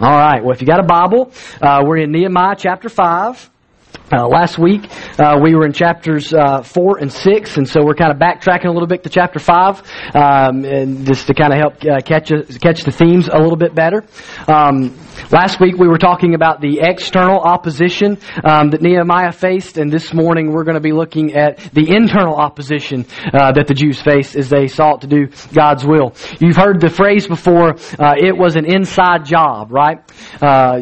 All right. Well, if you got a Bible, uh, we're in Nehemiah chapter 5. Uh, last week uh, we were in chapters uh, four and six, and so we're kind of backtracking a little bit to chapter five, um, and just to kind of help uh, catch catch the themes a little bit better. Um, last week we were talking about the external opposition um, that Nehemiah faced, and this morning we're going to be looking at the internal opposition uh, that the Jews faced as they sought to do God's will. You've heard the phrase before; uh, it was an inside job, right?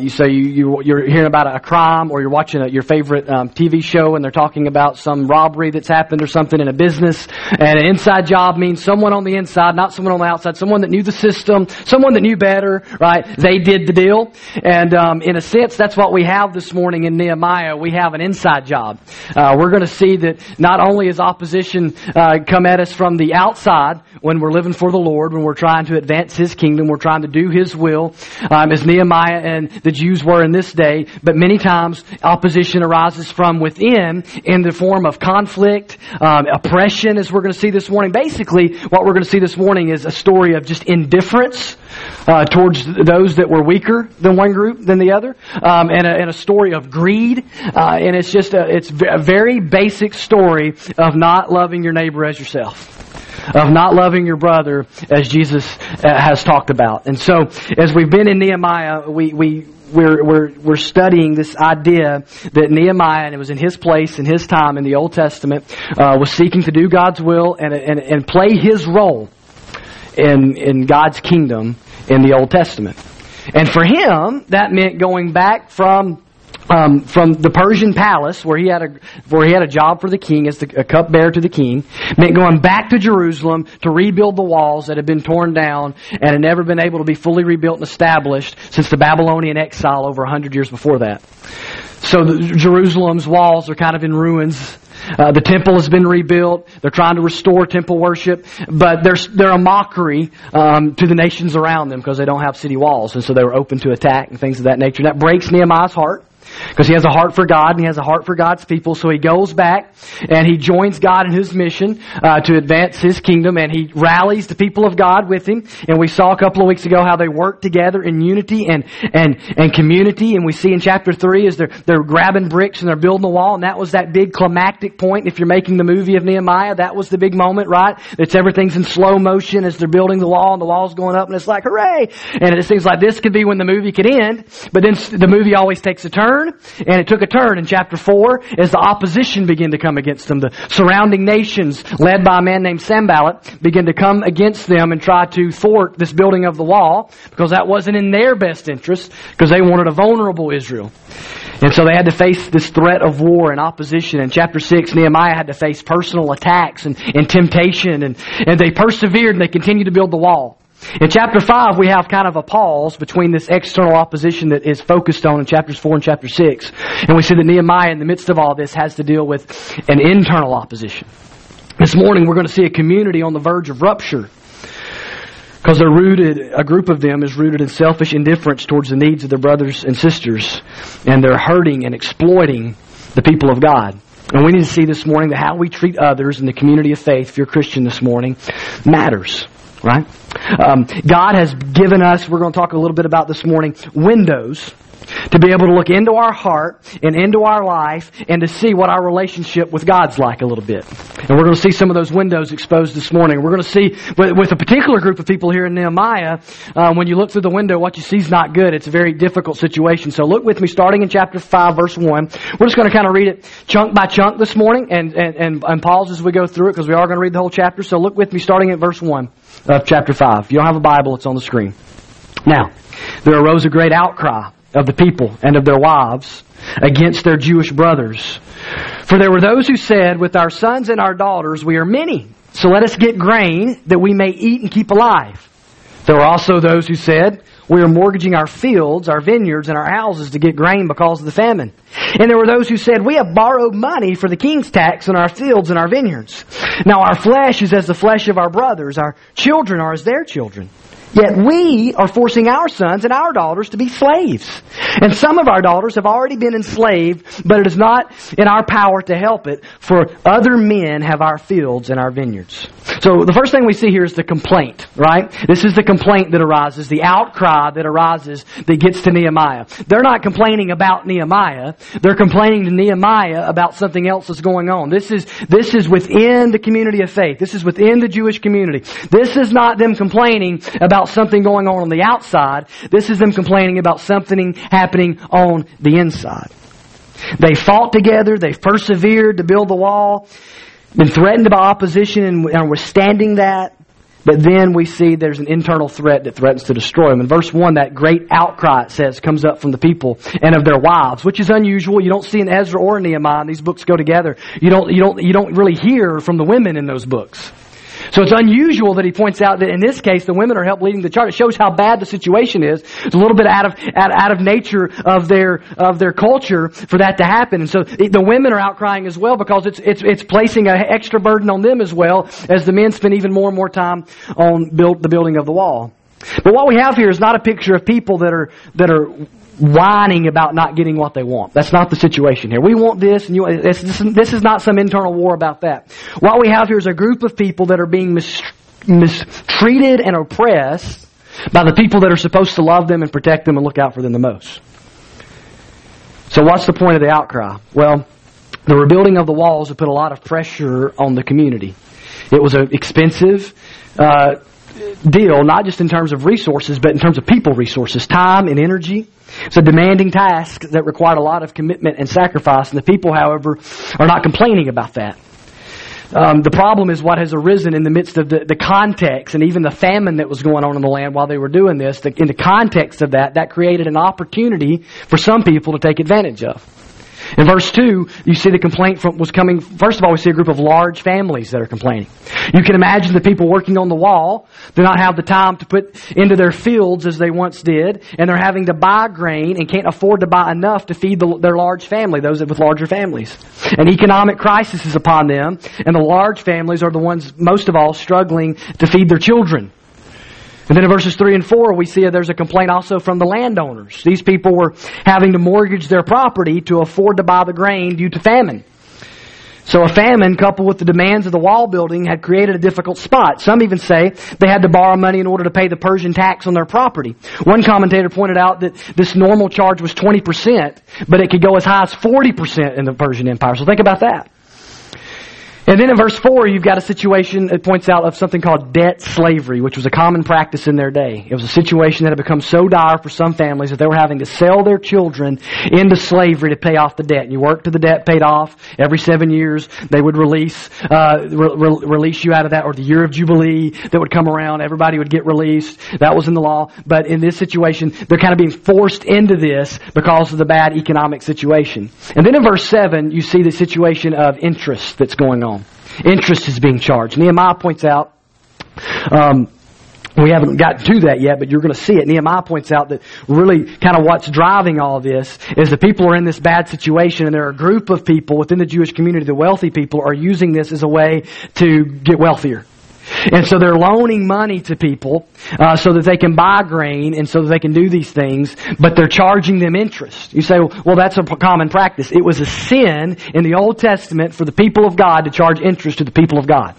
you say you, you are hearing about a crime, or you're watching a, your favorite favorite um, TV show and they're talking about some robbery that's happened or something in a business. And an inside job means someone on the inside, not someone on the outside, someone that knew the system, someone that knew better, right? They did the deal. And um, in a sense, that's what we have this morning in Nehemiah. We have an inside job. Uh, we're going to see that not only is opposition uh, come at us from the outside when we're living for the Lord, when we're trying to advance His kingdom, we're trying to do His will, um, as Nehemiah and the Jews were in this day, but many times opposition arises arises from within in the form of conflict, um, oppression, as we're going to see this morning. Basically, what we're going to see this morning is a story of just indifference uh, towards those that were weaker than one group than the other, um, and, a, and, a, story of greed. Uh, and it's just a, it's a very basic story of not loving your neighbor as yourself of not loving your brother as Jesus uh, has talked about. And so, as we've been in Nehemiah, we, we, we're, we're, we're studying this idea that Nehemiah, and it was in his place, in his time in the Old Testament, uh, was seeking to do God's will and, and, and play his role in, in God's kingdom in the Old Testament. And for him, that meant going back from um, from the Persian palace, where he had a where he had a job for the king as the, a cupbearer to the king, meant going back to Jerusalem to rebuild the walls that had been torn down and had never been able to be fully rebuilt and established since the Babylonian exile over hundred years before that. So the, Jerusalem's walls are kind of in ruins. Uh, the temple has been rebuilt. They're trying to restore temple worship, but they're they're a mockery um, to the nations around them because they don't have city walls, and so they were open to attack and things of that nature. And That breaks Nehemiah's heart. Because he has a heart for God and he has a heart for God's people. So he goes back and he joins God in his mission uh, to advance his kingdom and he rallies the people of God with him. And we saw a couple of weeks ago how they work together in unity and, and, and community. And we see in chapter 3 as they're, they're grabbing bricks and they're building the wall. And that was that big climactic point. If you're making the movie of Nehemiah, that was the big moment, right? It's everything's in slow motion as they're building the wall and the wall's going up and it's like, hooray! And it seems like this could be when the movie could end. But then the movie always takes a turn turn, and it took a turn in chapter 4 as the opposition began to come against them. The surrounding nations, led by a man named Sanballat, began to come against them and try to thwart this building of the wall because that wasn't in their best interest because they wanted a vulnerable Israel. And so they had to face this threat of war and opposition. In chapter 6, Nehemiah had to face personal attacks and, and temptation, and, and they persevered and they continued to build the wall. In chapter 5, we have kind of a pause between this external opposition that is focused on in chapters 4 and chapter 6. And we see that Nehemiah, in the midst of all this, has to deal with an internal opposition. This morning, we're going to see a community on the verge of rupture. Because they're rooted, a group of them is rooted in selfish indifference towards the needs of their brothers and sisters. And they're hurting and exploiting the people of God. And we need to see this morning that how we treat others in the community of faith, if you're a Christian this morning, matters right? Um, God has given us, we're going to talk a little bit about this morning, windows to be able to look into our heart and into our life and to see what our relationship with God's like a little bit. And we're going to see some of those windows exposed this morning. We're going to see with, with a particular group of people here in Nehemiah, uh, when you look through the window, what you see is not good. It's a very difficult situation. So look with me starting in chapter 5, verse 1. We're just going to kind of read it chunk by chunk this morning and, and, and, and pause as we go through it because we are going to read the whole chapter. So look with me starting at verse 1 of chapter 5. If you don't have a Bible, it's on the screen. Now, there arose a great outcry of the people and of their wives against their Jewish brothers. For there were those who said, With our sons and our daughters we are many, so let us get grain that we may eat and keep alive. There were also those who said, we are mortgaging our fields, our vineyards, and our houses to get grain because of the famine. And there were those who said, We have borrowed money for the king's tax on our fields and our vineyards. Now our flesh is as the flesh of our brothers, our children are as their children. Yet we are forcing our sons and our daughters to be slaves. And some of our daughters have already been enslaved, but it is not in our power to help it, for other men have our fields and our vineyards. So the first thing we see here is the complaint, right? This is the complaint that arises, the outcry that arises that gets to Nehemiah. They're not complaining about Nehemiah. They're complaining to Nehemiah about something else that's going on. This is, this is within the community of faith. This is within the Jewish community. This is not them complaining about something going on on the outside. This is them complaining about something happening on the inside. They fought together. They've persevered to build the wall been threatened by opposition and, and withstanding that. But then we see there's an internal threat that threatens to destroy them. In verse 1, that great outcry, it says, comes up from the people and of their wives, which is unusual. You don't see in Ezra or Nehemiah, these books go together. You don't, you don't, you don't really hear from the women in those books. So it's unusual that he points out that in this case the women are help leading the charge. It shows how bad the situation is. It's a little bit out of out, out of nature of their of their culture for that to happen. And so the women are outcrying as well because it's it's it's placing an extra burden on them as well as the men spend even more and more time on build the building of the wall. But what we have here is not a picture of people that are that are whining about not getting what they want. That's not the situation here. We want this, and you, this, this, is not some internal war about that. What we have here is a group of people that are being mistreated and oppressed by the people that are supposed to love them and protect them and look out for them the most. So what's the point of the outcry? Well, the rebuilding of the walls have put a lot of pressure on the community. It was an expensive uh, deal, not just in terms of resources, but in terms of people resources, time and energy. It's a demanding task that required a lot of commitment and sacrifice, and the people, however, are not complaining about that. Um, the problem is what has arisen in the midst of the, the context and even the famine that was going on in the land while they were doing this. The, in the context of that, that created an opportunity for some people to take advantage of. In verse 2, you see the complaint from, was coming, first of all, we see a group of large families that are complaining. You can imagine the people working on the wall do not have the time to put into their fields as they once did, and they're having to buy grain and can't afford to buy enough to feed the, their large family, those with larger families. An economic crisis is upon them, and the large families are the ones most of all struggling to feed their children. And then in verses 3 and 4, we see there's a complaint also from the landowners. These people were having to mortgage their property to afford to buy the grain due to famine. So a famine coupled with the demands of the wall building had created a difficult spot. Some even say they had to borrow money in order to pay the Persian tax on their property. One commentator pointed out that this normal charge was 20%, but it could go as high as 40% in the Persian Empire. So think about that. And then in verse 4, you've got a situation that points out of something called debt slavery, which was a common practice in their day. It was a situation that had become so dire for some families that they were having to sell their children into slavery to pay off the debt. And you worked to the debt paid off. Every seven years, they would release, uh, re- re- release you out of that, or the year of Jubilee that would come around. Everybody would get released. That was in the law. But in this situation, they're kind of being forced into this because of the bad economic situation. And then in verse 7, you see the situation of interest that's going on. Interest is being charged. Nehemiah points out, um, we haven't gotten to that yet, but you're going to see it. Nehemiah points out that really kind of what's driving all this is the people are in this bad situation, and there are a group of people within the Jewish community, the wealthy people, are using this as a way to get wealthier. And so they're loaning money to people uh, so that they can buy grain and so that they can do these things, but they're charging them interest. You say, well, that's a common practice. It was a sin in the Old Testament for the people of God to charge interest to the people of God.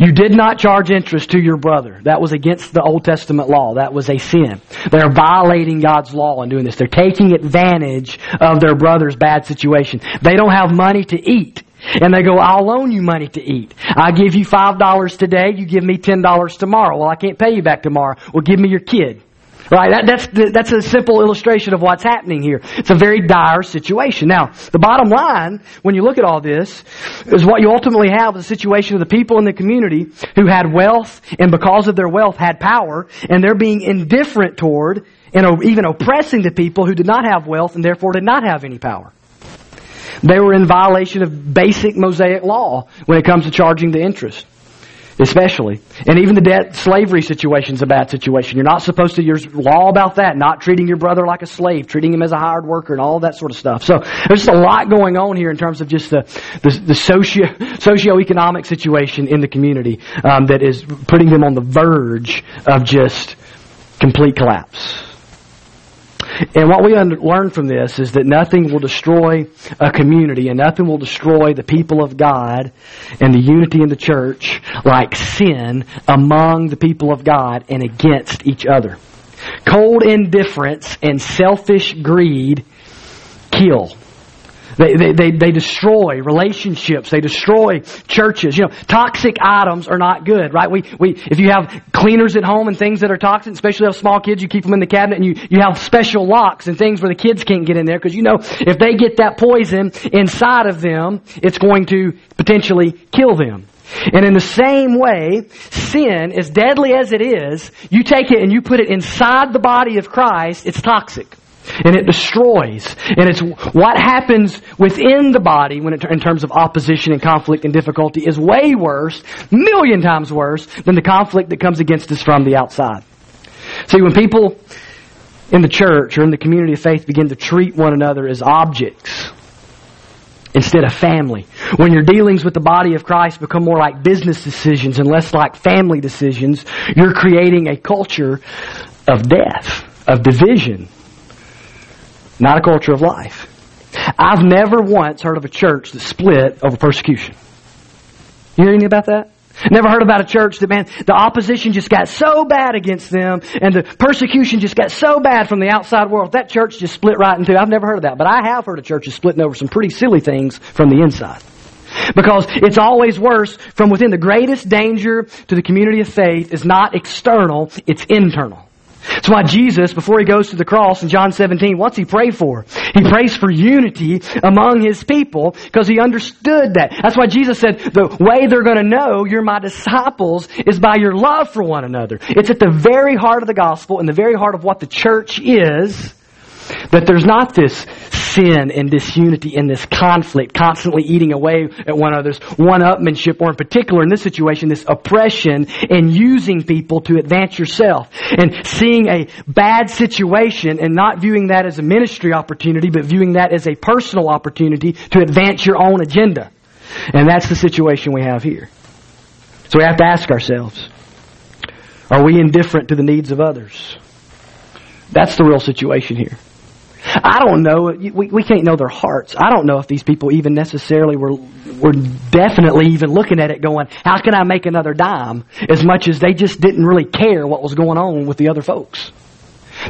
You did not charge interest to your brother. That was against the Old Testament law. That was a sin. They're violating God's law in doing this. They're taking advantage of their brother's bad situation. They don't have money to eat. And they go, I'll loan you money to eat. I give you $5 today, you give me $10 tomorrow. Well, I can't pay you back tomorrow. Well, give me your kid. Right? That, that's, that's a simple illustration of what's happening here. It's a very dire situation. Now, the bottom line, when you look at all this, is what you ultimately have is a situation of the people in the community who had wealth and because of their wealth had power and they're being indifferent toward and even oppressing the people who did not have wealth and therefore did not have any power. They were in violation of basic Mosaic law when it comes to charging the interest. especially. And even the debt slavery situation is a bad situation. You're not supposed to, there's law about that, not treating your brother like a slave, treating him as a hired worker and all that sort of stuff. So there's just a lot going on here in terms of just the, the, the socio, socioeconomic situation in the community um, that is putting them on the verge of just complete collapse. And what we learn from this is that nothing will destroy a community and nothing will destroy the people of God and the unity in the church like sin among the people of God and against each other. Cold indifference and selfish greed kill. They, they, they, they, destroy relationships. They destroy churches. You know, toxic items are not good, right? We, we, if you have cleaners at home and things that are toxic, especially have small kids, you keep them in the cabinet and you, you have special locks and things where the kids can't get in there because you know if they get that poison inside of them, it's going to potentially kill them. And in the same way, sin, as deadly as it is, you take it and you put it inside the body of Christ, it's toxic and it destroys. And it's what happens within the body when it, in terms of opposition and conflict and difficulty is way worse, million times worse than the conflict that comes against us from the outside. See, when people in the church or in the community of faith begin to treat one another as objects instead of family, when your dealings with the body of Christ become more like business decisions and less like family decisions, you're creating a culture of death, of division, not a culture of life. I've never once heard of a church that split over persecution. You hear anything about that? Never heard about a church that, man, the opposition just got so bad against them and the persecution just got so bad from the outside world. That church just split right in two. I've never heard of that. But I have heard of churches splitting over some pretty silly things from the inside. Because it's always worse from within. The greatest danger to the community of faith is not external, it's internal. That's why Jesus, before he goes to the cross in John 17, what's he pray for? He prays for unity among his people because he understood that. That's why Jesus said, the way they're going to know you're my disciples is by your love for one another. It's at the very heart of the gospel and the very heart of what the church is that there's not this sin and disunity and this conflict constantly eating away at one another's one-upmanship or in particular in this situation this oppression and using people to advance yourself and seeing a bad situation and not viewing that as a ministry opportunity but viewing that as a personal opportunity to advance your own agenda. And that's the situation we have here. So we have to ask ourselves, are we indifferent to the needs of others? That's the real situation here. I don't know. We, we can't know their hearts. I don't know if these people even necessarily were, were definitely even looking at it going, how can I make another dime? As much as they just didn't really care what was going on with the other folks.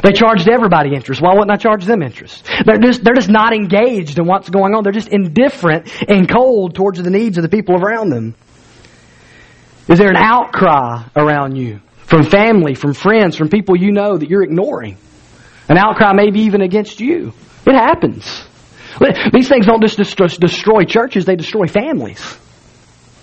They charged everybody interest. Why wouldn't I charge them interest? They're just, they're just not engaged in what's going on. They're just indifferent and cold towards the needs of the people around them. Is there an outcry around you? From family, from friends, from people you know that you're ignoring? An outcry maybe even against you. It happens. These things don't just destroy churches, they destroy families.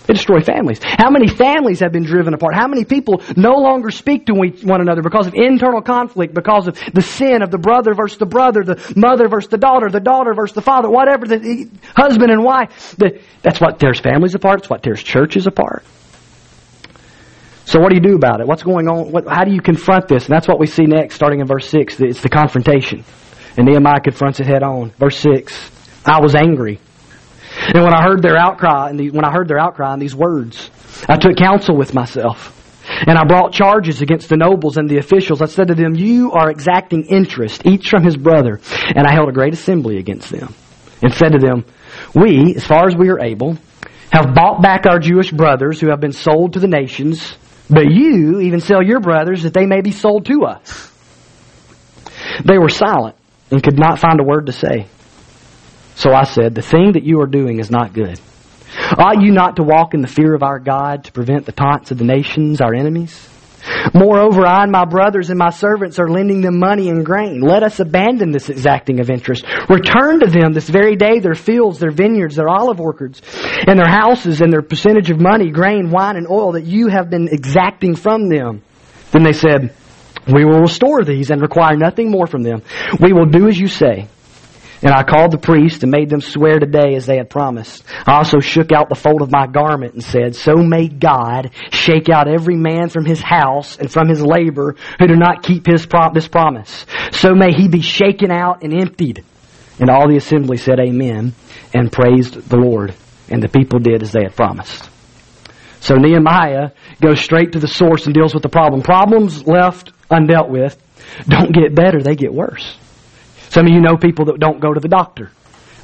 They destroy families. How many families have been driven apart? How many people no longer speak to one another because of internal conflict, because of the sin of the brother versus the brother, the mother versus the daughter, the daughter versus the father, whatever, the husband and wife. That's what tears families apart. It's what tears churches apart. So what do you do about it? What's going on? What, how do you confront this? And that's what we see next, starting in verse 6. It's the confrontation. And Nehemiah confronts it head on. Verse 6. I was angry. And when I heard their outcry, and the, when I heard their outcry in these words, I took counsel with myself. And I brought charges against the nobles and the officials. I said to them, You are exacting interest, each from his brother. And I held a great assembly against them. And said to them, We, as far as we are able, have bought back our Jewish brothers who have been sold to the nations but you even sell your brothers that they may be sold to us. They were silent and could not find a word to say. So I said, The thing that you are doing is not good. Ought you not to walk in the fear of our God to prevent the taunts of the nations, our enemies? Moreover, I and my brothers and my servants are lending them money and grain. Let us abandon this exacting of interest. Return to them this very day their fields, their vineyards, their olive orchards, and their houses, and their percentage of money, grain, wine, and oil that you have been exacting from them. Then they said, We will restore these and require nothing more from them. We will do as you say. And I called the priest and made them swear today as they had promised. I also shook out the fold of my garment and said, So may God shake out every man from his house and from his labor who do not keep his prom- this promise. So may he be shaken out and emptied. And all the assembly said amen and praised the Lord. And the people did as they had promised. So Nehemiah goes straight to the source and deals with the problem. Problems left undealt with don't get better, they get worse. Some of you know people that don't go to the doctor,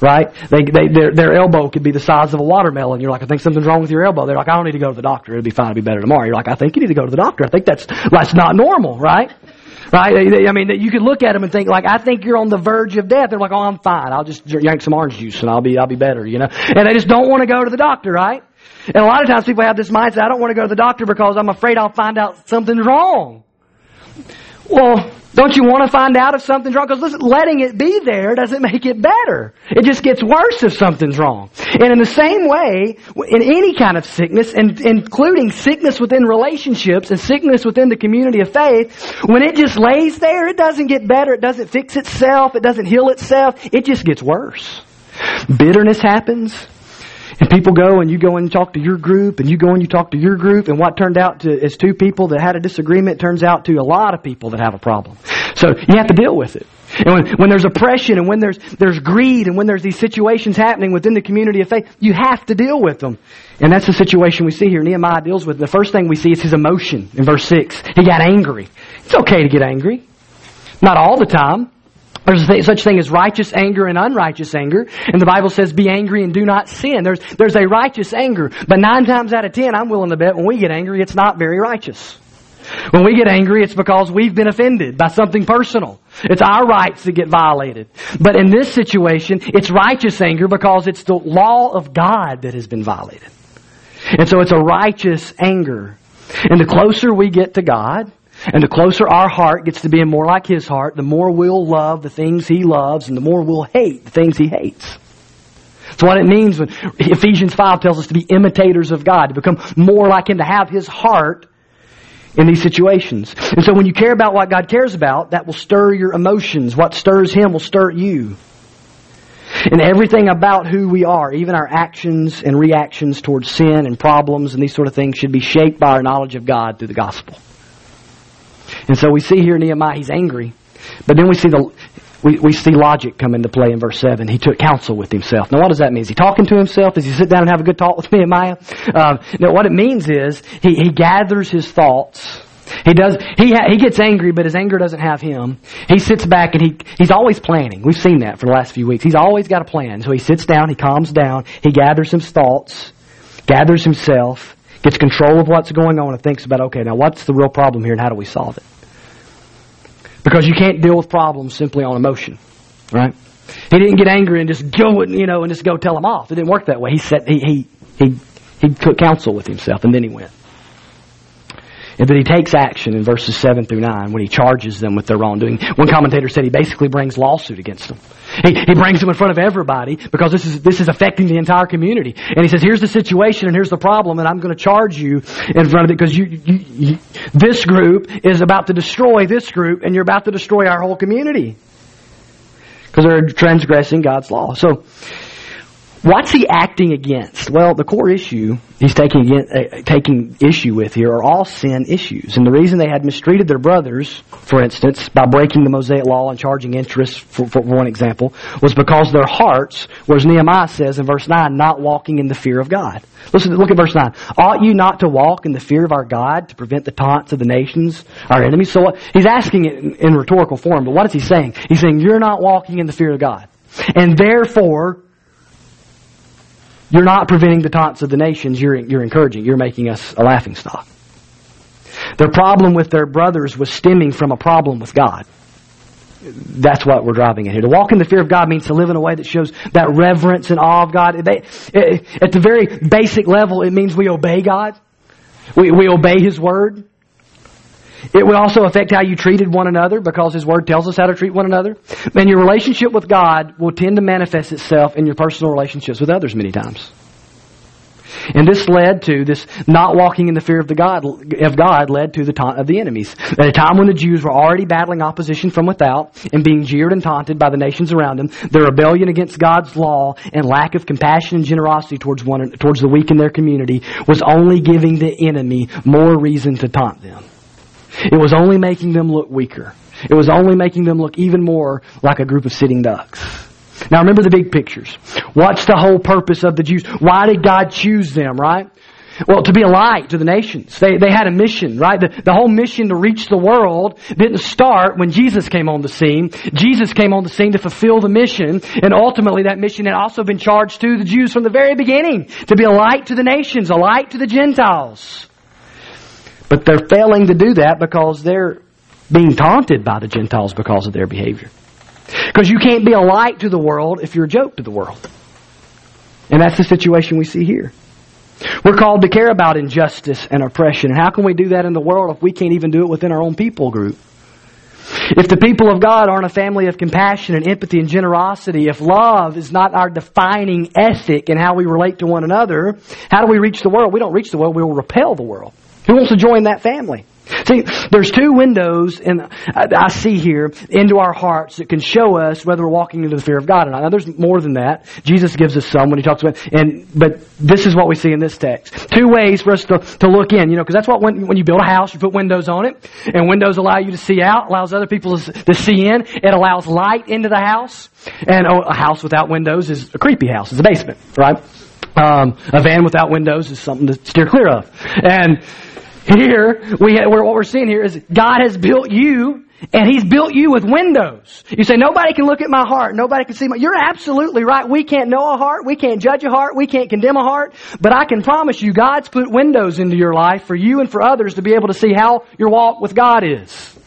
right? They, they, their, their elbow could be the size of a watermelon. You're like, I think something's wrong with your elbow. They're like, I don't need to go to the doctor. It'll be fine. It'll be better tomorrow. You're like, I think you need to go to the doctor. I think that's, that's not normal, right? Right? I mean, you could look at them and think like, I think you're on the verge of death. They're like, oh, I'm fine. I'll just yank some orange juice and I'll be, I'll be better, you know? And they just don't want to go to the doctor, right? And a lot of times people have this mindset, I don't want to go to the doctor because I'm afraid I'll find out something's wrong. Well, don't you want to find out if something's wrong? Because letting it be there doesn't make it better. It just gets worse if something's wrong. And in the same way, in any kind of sickness, and including sickness within relationships and sickness within the community of faith, when it just lays there, it doesn't get better. It doesn't fix itself. It doesn't heal itself. It just gets worse. Bitterness happens. And people go and you go and talk to your group and you go and you talk to your group and what turned out to as two people that had a disagreement turns out to a lot of people that have a problem. So you have to deal with it. And when, when there's oppression and when there's, there's greed and when there's these situations happening within the community of faith, you have to deal with them. And that's the situation we see here. Nehemiah deals with. The first thing we see is his emotion in verse 6. He got angry. It's okay to get angry. Not all the time. There's a such thing as righteous anger and unrighteous anger. And the Bible says, be angry and do not sin. There's, there's a righteous anger. But nine times out of ten, I'm willing to bet when we get angry, it's not very righteous. When we get angry, it's because we've been offended by something personal. It's our rights that get violated. But in this situation, it's righteous anger because it's the law of God that has been violated. And so it's a righteous anger. And the closer we get to God, and the closer our heart gets to being more like His heart, the more we'll love the things He loves and the more we'll hate the things He hates. That's what it means when Ephesians 5 tells us to be imitators of God, to become more like Him, to have His heart in these situations. And so when you care about what God cares about, that will stir your emotions. What stirs Him will stir you. And everything about who we are, even our actions and reactions towards sin and problems and these sort of things, should be shaped by our knowledge of God through the gospel. And so we see here Nehemiah, he's angry. But then we see the we, we see logic come into play in verse 7. He took counsel with himself. Now, what does that mean? Is he talking to himself? Does he sit down and have a good talk with Nehemiah? Um, now, what it means is he, he gathers his thoughts. He does. He ha, he gets angry, but his anger doesn't have him. He sits back and he he's always planning. We've seen that for the last few weeks. He's always got a plan. So he sits down, he calms down, he gathers his thoughts, gathers himself, gets control of what's going on, and thinks about okay, now what's the real problem here, and how do we solve it? Because you can't deal with problems simply on emotion, right? He didn't get angry and just go, you know, and just go tell him off. It didn't work that way. He said he he he he took counsel with himself, and then he went. And then he takes action in verses 7 through 9 when he charges them with their wrongdoing. One commentator said he basically brings lawsuit against them. He, he brings them in front of everybody because this is, this is affecting the entire community. And he says, here's the situation and here's the problem and I'm going to charge you in front of it because you, you, you, this group is about to destroy this group and you're about to destroy our whole community. Because they're transgressing God's law. So, What's he acting against? Well, the core issue he's taking uh, taking issue with here are all sin issues, and the reason they had mistreated their brothers, for instance, by breaking the Mosaic law and charging interest, for, for one example, was because their hearts, whereas Nehemiah says in verse nine, not walking in the fear of God. Listen, look at verse nine. Ought you not to walk in the fear of our God to prevent the taunts of the nations, our enemies? So what, he's asking it in, in rhetorical form, but what is he saying? He's saying you're not walking in the fear of God, and therefore you're not preventing the taunts of the nations, you're, you're encouraging, you're making us a laughing stock. Their problem with their brothers was stemming from a problem with God. That's what we're driving at here. To walk in the fear of God means to live in a way that shows that reverence and awe of God. They, at the very basic level, it means we obey God. We, we obey His Word. It will also affect how you treated one another because His Word tells us how to treat one another. And your relationship with God will tend to manifest itself in your personal relationships with others many times. And this led to, this not walking in the fear of, the God, of God led to the taunt of the enemies. At a time when the Jews were already battling opposition from without and being jeered and taunted by the nations around them, their rebellion against God's law and lack of compassion and generosity towards one, towards the weak in their community was only giving the enemy more reason to taunt them. It was only making them look weaker. It was only making them look even more like a group of sitting ducks. Now remember the big pictures. What's the whole purpose of the Jews? Why did God choose them, right? Well, to be a light to the nations. They, they had a mission, right? The, the whole mission to reach the world didn't start when Jesus came on the scene. Jesus came on the scene to fulfill the mission, and ultimately that mission had also been charged to the Jews from the very beginning, to be a light to the nations, a light to the Gentiles. But they're failing to do that because they're being taunted by the Gentiles because of their behavior. Because you can't be a light to the world if you're a joke to the world. And that's the situation we see here. We're called to care about injustice and oppression. And how can we do that in the world if we can't even do it within our own people group? If the people of God aren't a family of compassion and empathy and generosity, if love is not our defining ethic in how we relate to one another, how do we reach the world? We don't reach the world, we will repel the world. Who wants to join that family? See, there's two windows in, I see here into our hearts that can show us whether we're walking into the fear of God or not. Now, there's more than that. Jesus gives us some when he talks about, and but this is what we see in this text. Two ways for us to, to look in, you know, because that's what when, when you build a house, you put windows on it, and windows allow you to see out, allows other people to, see in. It allows light into the house, and oh, a house without windows is a creepy house. It's a basement, right? Um, a van without windows is something to steer clear of, and here, we, what we're seeing here is God has built you and He's built you with windows. You say, nobody can look at my heart. Nobody can see my, you're absolutely right. We can't know a heart. We can't judge a heart. We can't condemn a heart. But I can promise you, God's put windows into your life for you and for others to be able to see how your walk with God is.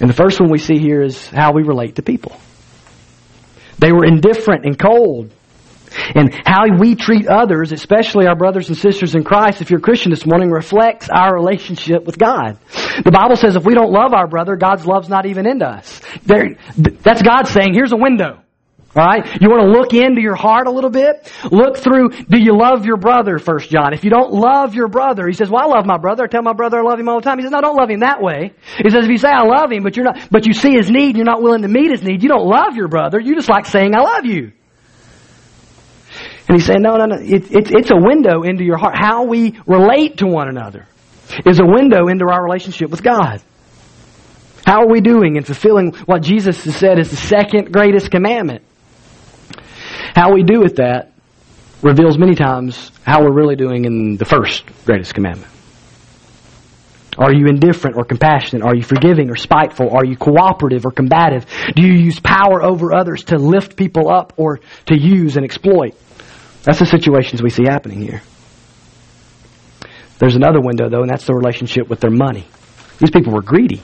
And the first one we see here is how we relate to people. They were indifferent and cold. And how we treat others, especially our brothers and sisters in Christ, if you're a Christian this morning, reflects our relationship with God. The Bible says if we don't love our brother, God's love's not even into us. There, that's God saying, here's a window. Alright? You want to look into your heart a little bit? Look through, do you love your brother, First John? If you don't love your brother, he says, well, I love my brother. I tell my brother I love him all the time. He says, no, I don't love him that way. He says, if you say I love him, but you're not, but you see his need and you're not willing to meet his need, you don't love your brother. You just like saying I love you. And he's saying, no, no, no. It, it, it's a window into your heart. How we relate to one another is a window into our relationship with God. How are we doing in fulfilling what Jesus has said is the second greatest commandment? How we do with that reveals many times how we're really doing in the first greatest commandment. Are you indifferent or compassionate? Are you forgiving or spiteful? Are you cooperative or combative? Do you use power over others to lift people up or to use and exploit? That's the situations we see happening here. There's another window, though, and that's the relationship with their money. These people were greedy.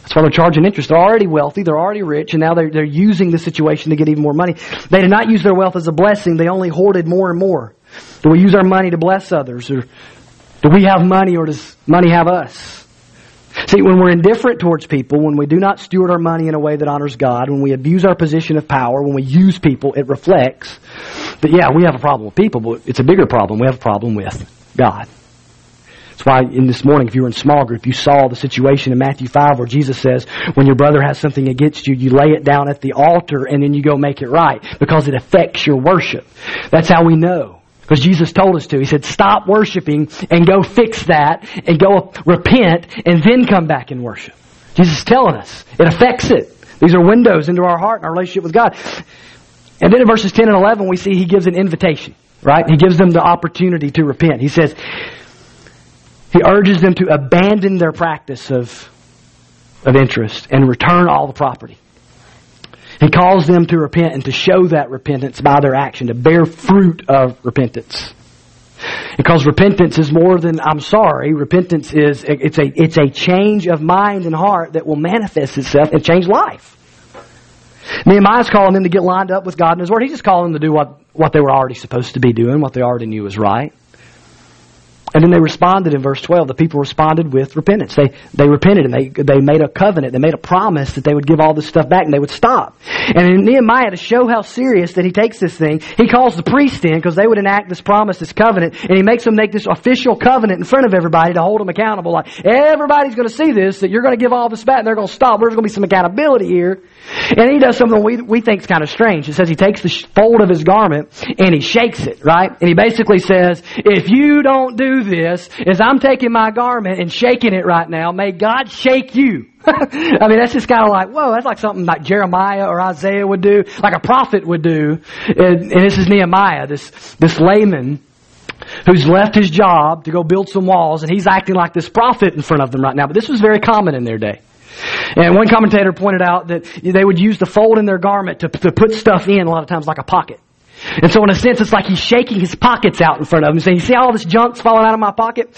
That's why they're charging interest. They're already wealthy, they're already rich, and now they're, they're using the situation to get even more money. They did not use their wealth as a blessing, they only hoarded more and more. Do we use our money to bless others? Or do we have money, or does money have us? See, when we're indifferent towards people, when we do not steward our money in a way that honors God, when we abuse our position of power, when we use people, it reflects that, yeah, we have a problem with people, but it's a bigger problem. We have a problem with God. That's why in this morning, if you were in small group, you saw the situation in Matthew 5 where Jesus says, when your brother has something against you, you lay it down at the altar and then you go make it right because it affects your worship. That's how we know. Because Jesus told us to. He said, stop worshiping and go fix that and go repent and then come back and worship. Jesus is telling us. It affects it. These are windows into our heart and our relationship with God. And then in verses 10 and 11, we see he gives an invitation, right? He gives them the opportunity to repent. He says, he urges them to abandon their practice of, of interest and return all the property. He calls them to repent and to show that repentance by their action, to bear fruit of repentance. Because repentance is more than I'm sorry. Repentance is it's a it's a change of mind and heart that will manifest itself and change life. Nehemiah's calling them to get lined up with God and His Word. He's just calling them to do what, what they were already supposed to be doing, what they already knew was right. And then they responded in verse 12. The people responded with repentance. They, they repented and they, they made a covenant. They made a promise that they would give all this stuff back and they would stop. And in Nehemiah, to show how serious that he takes this thing, he calls the priest in because they would enact this promise, this covenant, and he makes them make this official covenant in front of everybody to hold them accountable. Like, everybody's going to see this, that you're going to give all this back and they're going to stop. There's going to be some accountability here. And he does something we, we think is kind of strange. It says he takes the fold of his garment and he shakes it, right? And he basically says, if you don't do this, is I'm taking my garment and shaking it right now, may God shake you. I mean, that's just kind of like, whoa, that's like something like Jeremiah or Isaiah would do, like a prophet would do. And, and this is Nehemiah, this, this layman who's left his job to go build some walls, and he's acting like this prophet in front of them right now. But this was very common in their day. And one commentator pointed out that they would use the fold in their garment to, to put stuff in a lot of times like a pocket. And so in a sense, it's like he's shaking his pockets out in front of him, saying, you see all this junk's falling out of my pocket?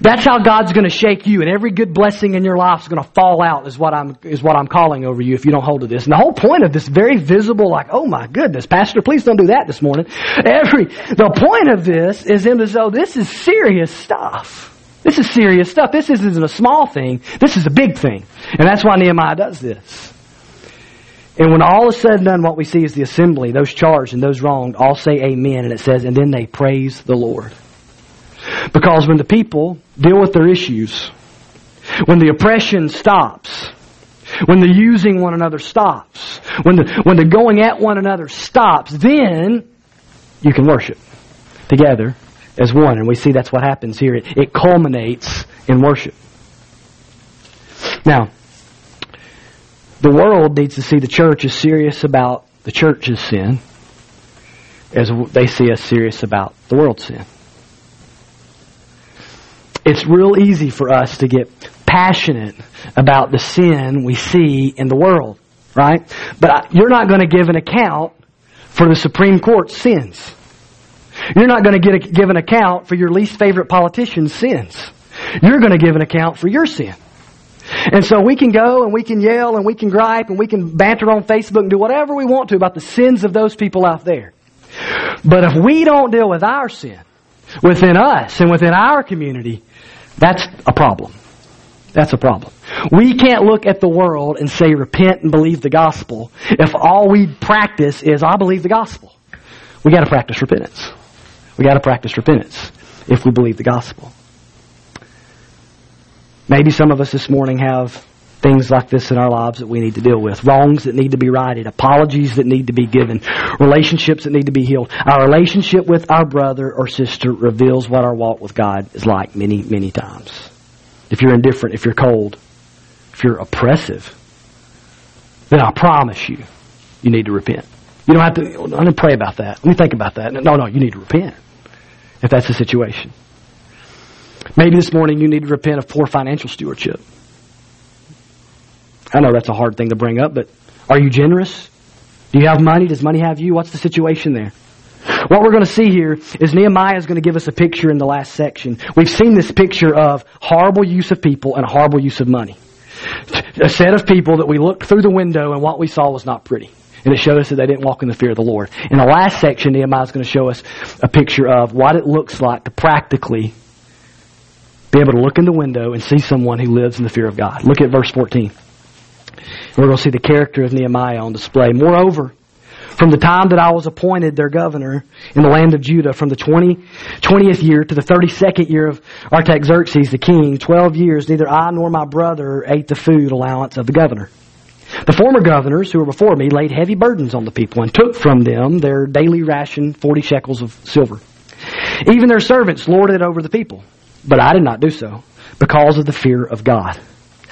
That's how God's gonna shake you, and every good blessing in your life is gonna fall out, is what I'm, is what I'm calling over you if you don't hold to this. And the whole point of this very visible, like, oh my goodness, Pastor, please don't do that this morning. Every, the point of this is him to say, this is serious stuff. This is serious stuff. This isn't a small thing. This is a big thing. And that's why Nehemiah does this. And when all is said and done, what we see is the assembly, those charged and those wronged, all say amen. And it says, and then they praise the Lord. Because when the people deal with their issues, when the oppression stops, when the using one another stops, when the, when the going at one another stops, then you can worship together as one. And we see that's what happens here. It, it culminates in worship. Now, the world needs to see the church as serious about the church's sin as they see us serious about the world's sin. It's real easy for us to get passionate about the sin we see in the world, right? But you're not going to give an account for the Supreme Court's sins. You're not going to get a, give an account for your least favorite politician's sins. You're going to give an account for your sin. And so we can go and we can yell and we can gripe and we can banter on Facebook and do whatever we want to about the sins of those people out there. But if we don't deal with our sin within us and within our community, that's a problem. That's a problem. We can't look at the world and say repent and believe the gospel if all we practice is I believe the gospel. We gotta practice repentance. We gotta practice repentance if we believe the gospel. Maybe some of us this morning have things like this in our lives that we need to deal with. Wrongs that need to be righted. Apologies that need to be given. Relationships that need to be healed. Our relationship with our brother or sister reveals what our walk with God is like many, many times. If you're indifferent, if you're cold, if you're oppressive, then I promise you, you need to repent. You don't have to, let me pray about that. Let me think about that. No, no, you need to repent if that's the situation. Maybe this morning you need to repent of poor financial stewardship. I know that's a hard thing to bring up, but are you generous? Do you have money? Does money have you? What's the situation there? What we're going to see here is Nehemiah is going to give us a picture in the last section. We've seen this picture of horrible use of people and horrible use of money. A set of people that we looked through the window and what we saw was not pretty. And it showed us that they didn't walk in the fear of the Lord. In the last section, Nehemiah is going to show us a picture of what it looks like to practically be able to look in the window and see someone who lives in the fear of God. Look at verse 14. We're going to see the character of Nehemiah on display. Moreover, from the time that I was appointed their governor in the land of Judah, from the 20, 20th year to the 32nd year of Artaxerxes the king, 12 years, neither I nor my brother ate the food allowance of the governor. The former governors who were before me laid heavy burdens on the people and took from them their daily ration, 40 shekels of silver. Even their servants lorded over the people. But I did not do so because of the fear of God.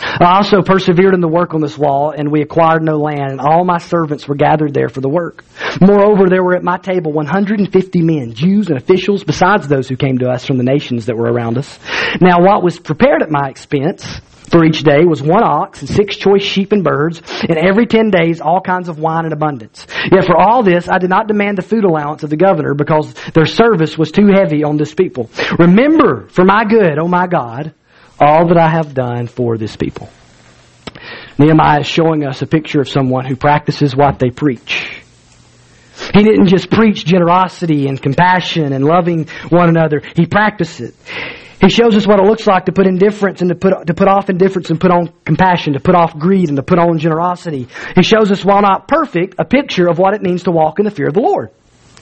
I also persevered in the work on this wall, and we acquired no land, and all my servants were gathered there for the work. Moreover, there were at my table 150 men, Jews and officials, besides those who came to us from the nations that were around us. Now, what was prepared at my expense for each day was one ox and six choice sheep and birds, and every ten days all kinds of wine in abundance. Yet for all this I did not demand the food allowance of the governor because their service was too heavy on this people. Remember for my good, O oh my God, all that I have done for this people. Nehemiah is showing us a picture of someone who practices what they preach. He didn't just preach generosity and compassion and loving one another. He practiced it. He shows us what it looks like to put indifference and to put, to put off indifference and put on compassion, to put off greed and to put on generosity. He shows us, while not perfect, a picture of what it means to walk in the fear of the Lord.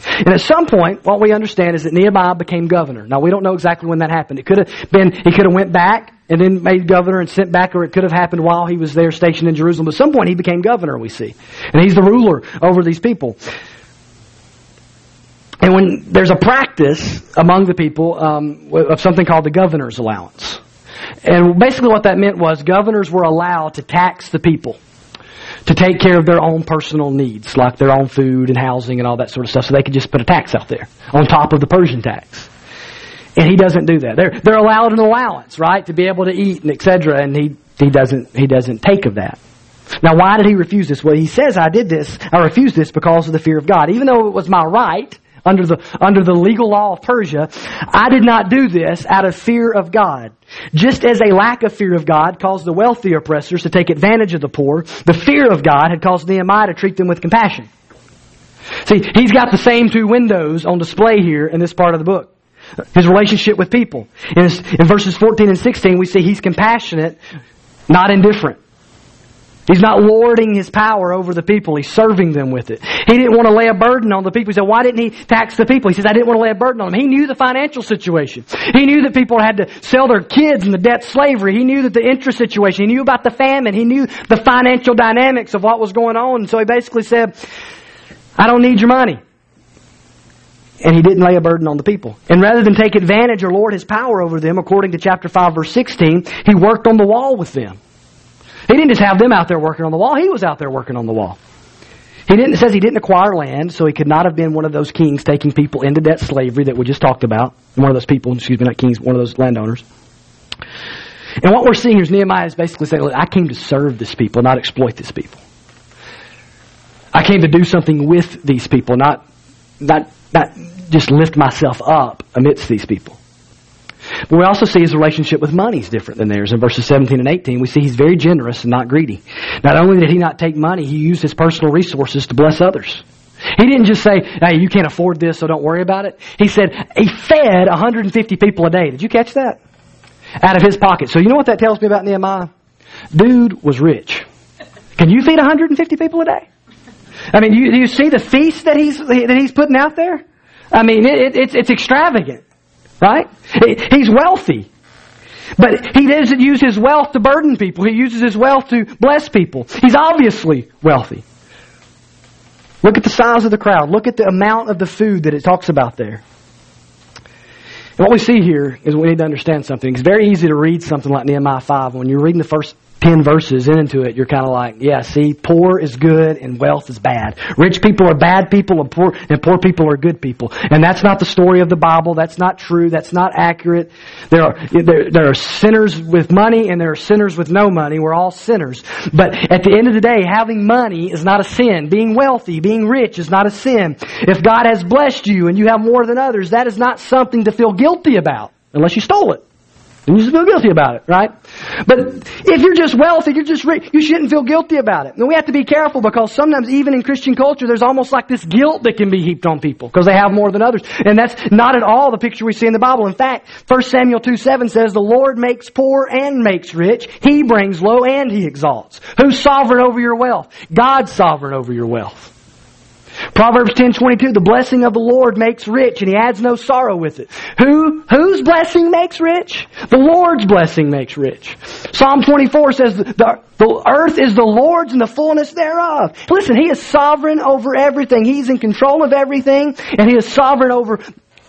And at some point, what we understand is that Nehemiah became governor. Now we don't know exactly when that happened. It could have been, he could have went back and then made governor and sent back, or it could have happened while he was there stationed in Jerusalem. But at some point he became governor, we see. And he's the ruler over these people. And when there's a practice among the people um, of something called the governor's allowance. And basically what that meant was governors were allowed to tax the people to take care of their own personal needs, like their own food and housing and all that sort of stuff, so they could just put a tax out there on top of the Persian tax. And he doesn't do that. They're, they're allowed an allowance, right, to be able to eat and etc. And he, he doesn't, he doesn't take of that. Now, why did he refuse this? Well, he says, I did this, I refused this because of the fear of God. Even though it was my right, under the, under the legal law of Persia, I did not do this out of fear of God. Just as a lack of fear of God caused the wealthy oppressors to take advantage of the poor, the fear of God had caused Nehemiah to treat them with compassion. See, he's got the same two windows on display here in this part of the book. His relationship with people. In, in verses 14 and 16, we see he's compassionate, not indifferent. He's not lording his power over the people. He's serving them with it. He didn't want to lay a burden on the people. He said, why didn't he tax the people? He says, I didn't want to lay a burden on them. He knew the financial situation. He knew that people had to sell their kids in the debt slavery. He knew that the interest situation. He knew about the famine. He knew the financial dynamics of what was going on. And so he basically said, I don't need your money. And he didn't lay a burden on the people. And rather than take advantage or lord his power over them, according to chapter 5 verse 16, he worked on the wall with them. He didn't just have them out there working on the wall. He was out there working on the wall. He didn't, says he didn't acquire land, so he could not have been one of those kings taking people into debt slavery that we just talked about. One of those people, excuse me, not kings, one of those landowners. And what we're seeing here is Nehemiah is basically saying, look, I came to serve this people, not exploit this people. I came to do something with these people, not, not, not just lift myself up amidst these people. But we also see his relationship with money is different than theirs. In verses 17 and 18, we see he's very generous and not greedy. Not only did he not take money, he used his personal resources to bless others. He didn't just say, hey, you can't afford this, so don't worry about it. He said, he fed 150 people a day. Did you catch that? Out of his pocket. So you know what that tells me about Nehemiah? Dude was rich. Can you feed 150 people a day? I mean, you, you see the feast that he's, that he's putting out there? I mean, it, it, it's, it's extravagant. Right? He's wealthy. But he doesn't use his wealth to burden people. He uses his wealth to bless people. He's obviously wealthy. Look at the size of the crowd. Look at the amount of the food that it talks about there. And what we see here is we need to understand something. It's very easy to read something like Nehemiah 5 when you're reading the first 10 verses into it, you're kind of like, yeah, see, poor is good and wealth is bad. Rich people are bad people and poor, and poor people are good people. And that's not the story of the Bible. That's not true. That's not accurate. There are, there, there are sinners with money and there are sinners with no money. We're all sinners. But at the end of the day, having money is not a sin. Being wealthy, being rich is not a sin. If God has blessed you and you have more than others, that is not something to feel guilty about. Unless you stole it. And you should feel guilty about it, right? But if you're just wealthy, you're just rich, you shouldn't feel guilty about it. And we have to be careful because sometimes even in Christian culture, there's almost like this guilt that can be heaped on people because they have more than others. And that's not at all the picture we see in the Bible. In fact, 1 Samuel 2 7 says, The Lord makes poor and makes rich. He brings low and He exalts. Who's sovereign over your wealth? God's sovereign over your wealth. Proverbs 10:22 the blessing of the Lord makes rich and he adds no sorrow with it. Who whose blessing makes rich? The Lord's blessing makes rich. Psalm 24 says the, the earth is the Lord's and the fullness thereof. Listen, he is sovereign over everything. He's in control of everything and he is sovereign over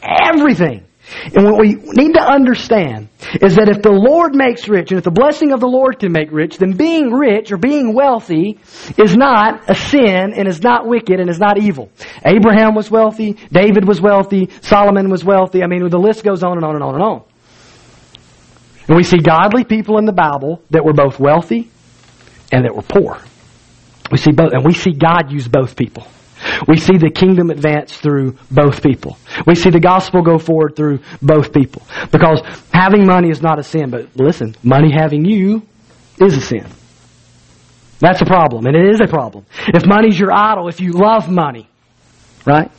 everything. And what we need to understand is that if the Lord makes rich, and if the blessing of the Lord can make rich, then being rich or being wealthy is not a sin and is not wicked and is not evil. Abraham was wealthy, David was wealthy, Solomon was wealthy. I mean, the list goes on and on and on and on. And we see godly people in the Bible that were both wealthy and that were poor. We see both, and we see God use both people. We see the kingdom advance through both people. We see the gospel go forward through both people. Because having money is not a sin, but listen, money having you is a sin. That's a problem, and it is a problem. If money's your idol, if you love money, right?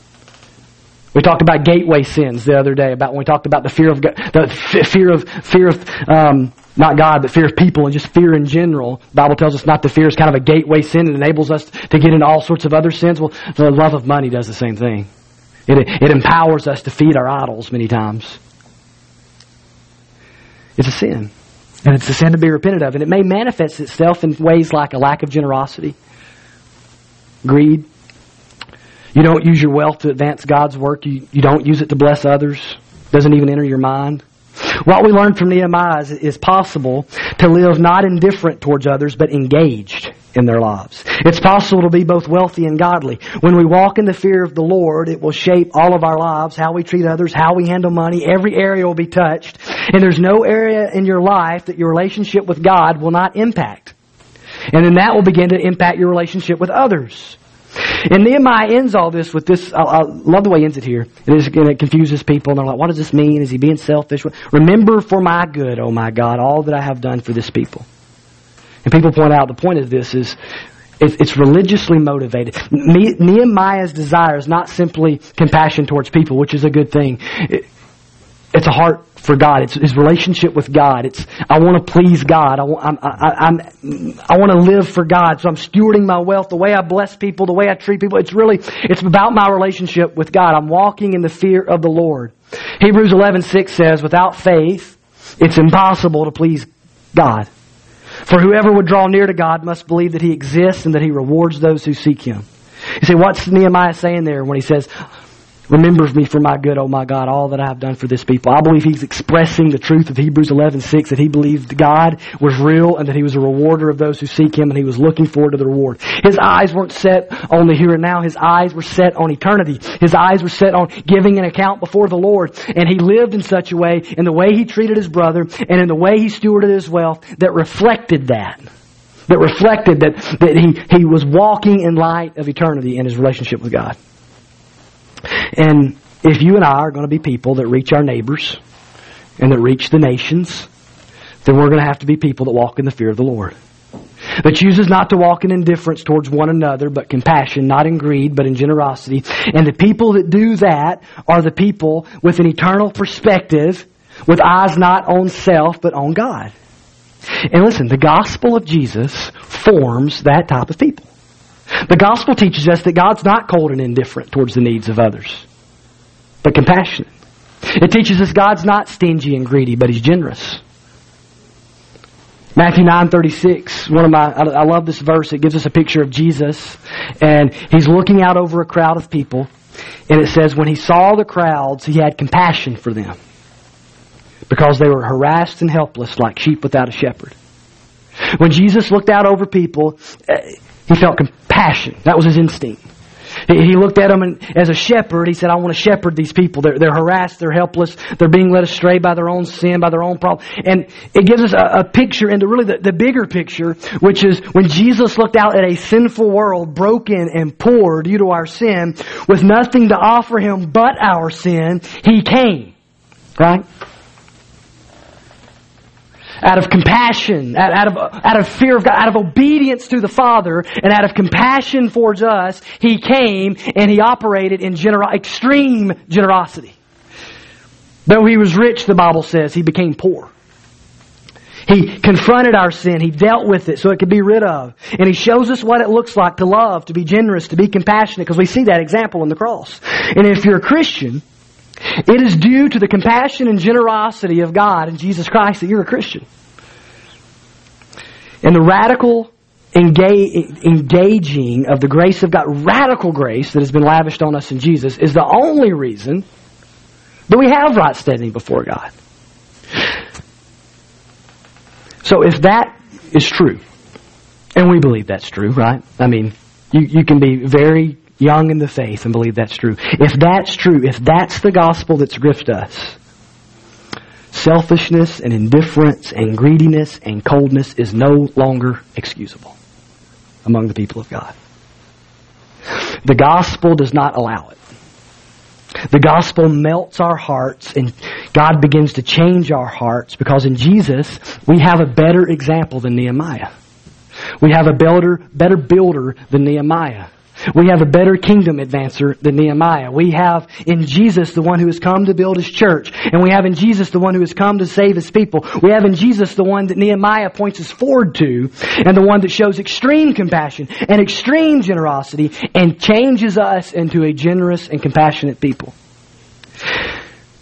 We talked about gateway sins the other day. About when we talked about the fear of God, the fear of fear of um, not God, but fear of people and just fear in general. The Bible tells us not to fear is kind of a gateway sin. It enables us to get into all sorts of other sins. Well, the love of money does the same thing. It, it empowers us to feed our idols many times. It's a sin. And it's a sin to be repented of. And it may manifest itself in ways like a lack of generosity, greed. You don't use your wealth to advance God's work. You, you don't use it to bless others. Doesn't even enter your mind. What we learned from Nehemiah is, is possible to live not indifferent towards others, but engaged in their lives. It's possible to be both wealthy and godly. When we walk in the fear of the Lord, it will shape all of our lives, how we treat others, how we handle money. Every area will be touched. And there's no area in your life that your relationship with God will not impact. And then that will begin to impact your relationship with others. And Nehemiah ends all this with this. I, I love the way he ends it here. It, is, it confuses people, and they're like, "What does this mean? Is he being selfish?" Remember for my good, oh my God, all that I have done for this people. And people point out the point of this is it's religiously motivated. Nehemiah's desire is not simply compassion towards people, which is a good thing. It's a heart for God. It's his relationship with God. It's I want to please God. I want, I, I'm, I want to live for God. So I'm stewarding my wealth, the way I bless people, the way I treat people. It's really it's about my relationship with God. I'm walking in the fear of the Lord. Hebrews 11:6 says, "Without faith, it's impossible to please God." For whoever would draw near to God must believe that He exists and that He rewards those who seek Him. You see, what's Nehemiah saying there when he says, remembers me for my good, oh my God, all that I have done for this people. I believe he's expressing the truth of Hebrews 11, 6, that he believed God was real and that he was a rewarder of those who seek him and he was looking forward to the reward. His eyes weren't set on the here and now. His eyes were set on eternity. His eyes were set on giving an account before the Lord. And he lived in such a way, in the way he treated his brother and in the way he stewarded his wealth that reflected that that reflected that, that he, he was walking in light of eternity in his relationship with God. And if you and I are going to be people that reach our neighbors and that reach the nations, then we're going to have to be people that walk in the fear of the Lord. That chooses not to walk in indifference towards one another, but compassion, not in greed, but in generosity. And the people that do that are the people with an eternal perspective, with eyes not on self, but on God. And listen, the gospel of Jesus forms that type of people. The gospel teaches us that God's not cold and indifferent towards the needs of others, but compassionate. It teaches us God's not stingy and greedy, but He's generous. Matthew 9:36, one of my I love this verse. It gives us a picture of Jesus and he's looking out over a crowd of people and it says when he saw the crowds, he had compassion for them because they were harassed and helpless like sheep without a shepherd. When Jesus looked out over people, eh, he felt compassion. That was his instinct. He looked at them and as a shepherd, he said, I want to shepherd these people. They're, they're harassed, they're helpless, they're being led astray by their own sin, by their own problem. And it gives us a, a picture into really the, the bigger picture, which is when Jesus looked out at a sinful world, broken and poor due to our sin, with nothing to offer him but our sin, he came. Right? Out of compassion, out of, out of fear of God, out of obedience to the Father, and out of compassion towards us, He came and He operated in gener- extreme generosity. Though He was rich, the Bible says, He became poor. He confronted our sin. He dealt with it so it could be rid of. And He shows us what it looks like to love, to be generous, to be compassionate, because we see that example in the cross. And if you're a Christian, it is due to the compassion and generosity of God and Jesus Christ that you're a Christian. And the radical engaging of the grace of God, radical grace that has been lavished on us in Jesus, is the only reason that we have right standing before God. So if that is true, and we believe that's true, right? I mean, you, you can be very young in the faith and believe that's true. If that's true, if that's the gospel that's gripped us, selfishness and indifference and greediness and coldness is no longer excusable among the people of God. The gospel does not allow it. The gospel melts our hearts and God begins to change our hearts because in Jesus we have a better example than Nehemiah. We have a better, better builder than Nehemiah. We have a better kingdom advancer than Nehemiah. We have in Jesus the one who has come to build his church. And we have in Jesus the one who has come to save his people. We have in Jesus the one that Nehemiah points us forward to and the one that shows extreme compassion and extreme generosity and changes us into a generous and compassionate people.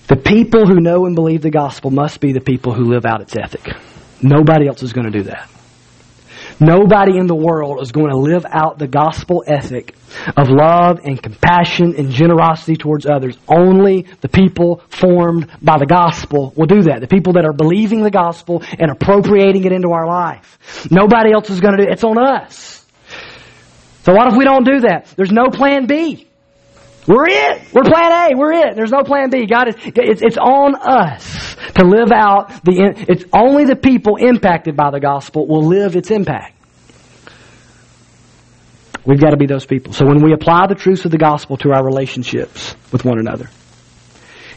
The people who know and believe the gospel must be the people who live out its ethic. Nobody else is going to do that. Nobody in the world is going to live out the gospel ethic of love and compassion and generosity towards others. Only the people formed by the gospel will do that. The people that are believing the gospel and appropriating it into our life. Nobody else is going to do it. It's on us. So what if we don't do that? There's no plan B. We're it. We're plan A. We're it. There's no plan B. God is, it's, it's on us to live out the, it's only the people impacted by the gospel will live its impact. We've got to be those people. So when we apply the truths of the gospel to our relationships with one another,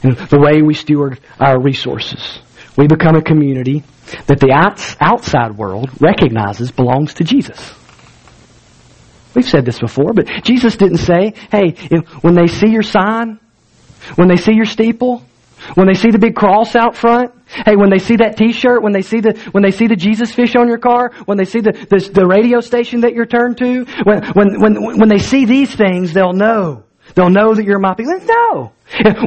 and the way we steward our resources, we become a community that the outside world recognizes belongs to Jesus. We've said this before, but Jesus didn't say, hey, when they see your sign, when they see your steeple, when they see the big cross out front, hey, when they see that T-shirt, when they see the when they see the Jesus fish on your car, when they see the the, the radio station that you're turned to, when when when when they see these things, they'll know. They'll know that you're my people. No.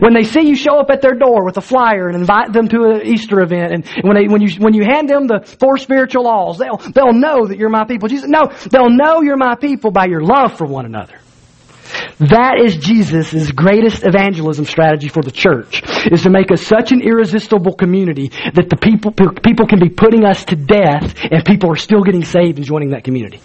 When they see you show up at their door with a flyer and invite them to an Easter event, and when they when you when you hand them the four spiritual laws, they'll they'll know that you're my people. Jesus, no, they'll know you're my people by your love for one another. That is Jesus' greatest evangelism strategy for the church, is to make us such an irresistible community that the people, people can be putting us to death and people are still getting saved and joining that community.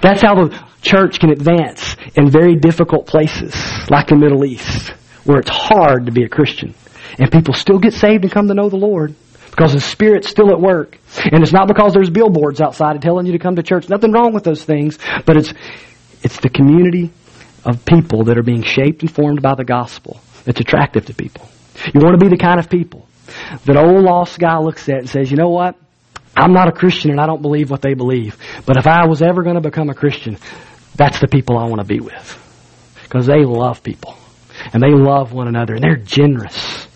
That's how the church can advance in very difficult places, like the Middle East, where it's hard to be a Christian. And people still get saved and come to know the Lord because the Spirit's still at work. And it's not because there's billboards outside telling you to come to church. Nothing wrong with those things, but it's it's the community of people that are being shaped and formed by the gospel that's attractive to people. You want to be the kind of people that old lost guy looks at and says, you know what? I'm not a Christian and I don't believe what they believe. But if I was ever going to become a Christian, that's the people I want to be with. Because they love people. And they love one another. And they're generous.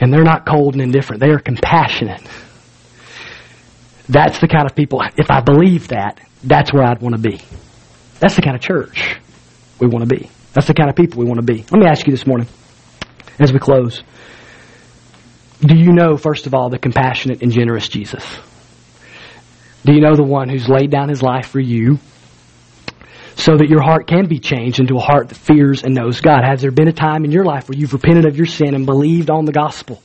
And they're not cold and indifferent. They are compassionate. That's the kind of people, if I believe that, that's where I'd want to be. That's the kind of church we want to be. That's the kind of people we want to be. Let me ask you this morning as we close. Do you know, first of all, the compassionate and generous Jesus? Do you know the one who's laid down his life for you so that your heart can be changed into a heart that fears and knows God? Has there been a time in your life where you've repented of your sin and believed on the gospel?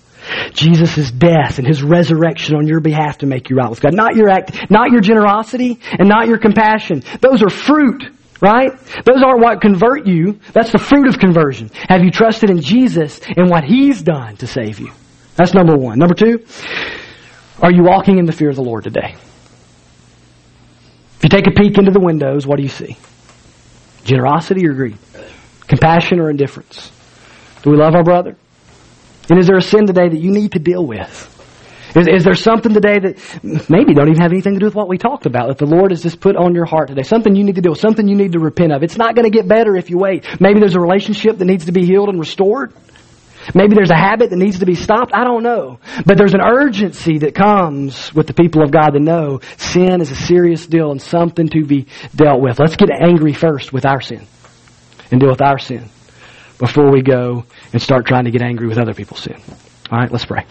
Jesus' death and his resurrection on your behalf to make you right with God. Not your act, not your generosity and not your compassion. Those are fruit, right? Those aren't what convert you. That's the fruit of conversion. Have you trusted in Jesus and what he's done to save you? That's number one. Number two, are you walking in the fear of the Lord today? If you take a peek into the windows, what do you see? Generosity or greed? Compassion or indifference? Do we love our brother? And is there a sin today that you need to deal with? Is, is, there something today that maybe don't even have anything to do with what we talked about that the Lord has just put on your heart today? Something you need to deal with, something you need to repent of. It's not going to get better if you wait. Maybe there's a relationship that needs to be healed and restored. Maybe there's a habit that needs to be stopped. I don't know. But there's an urgency that comes with the people of God to know sin is a serious deal and something to be dealt with. Let's get angry first with our sin and deal with our sin before we go and start trying to get angry with other people's sin. All right, let's pray.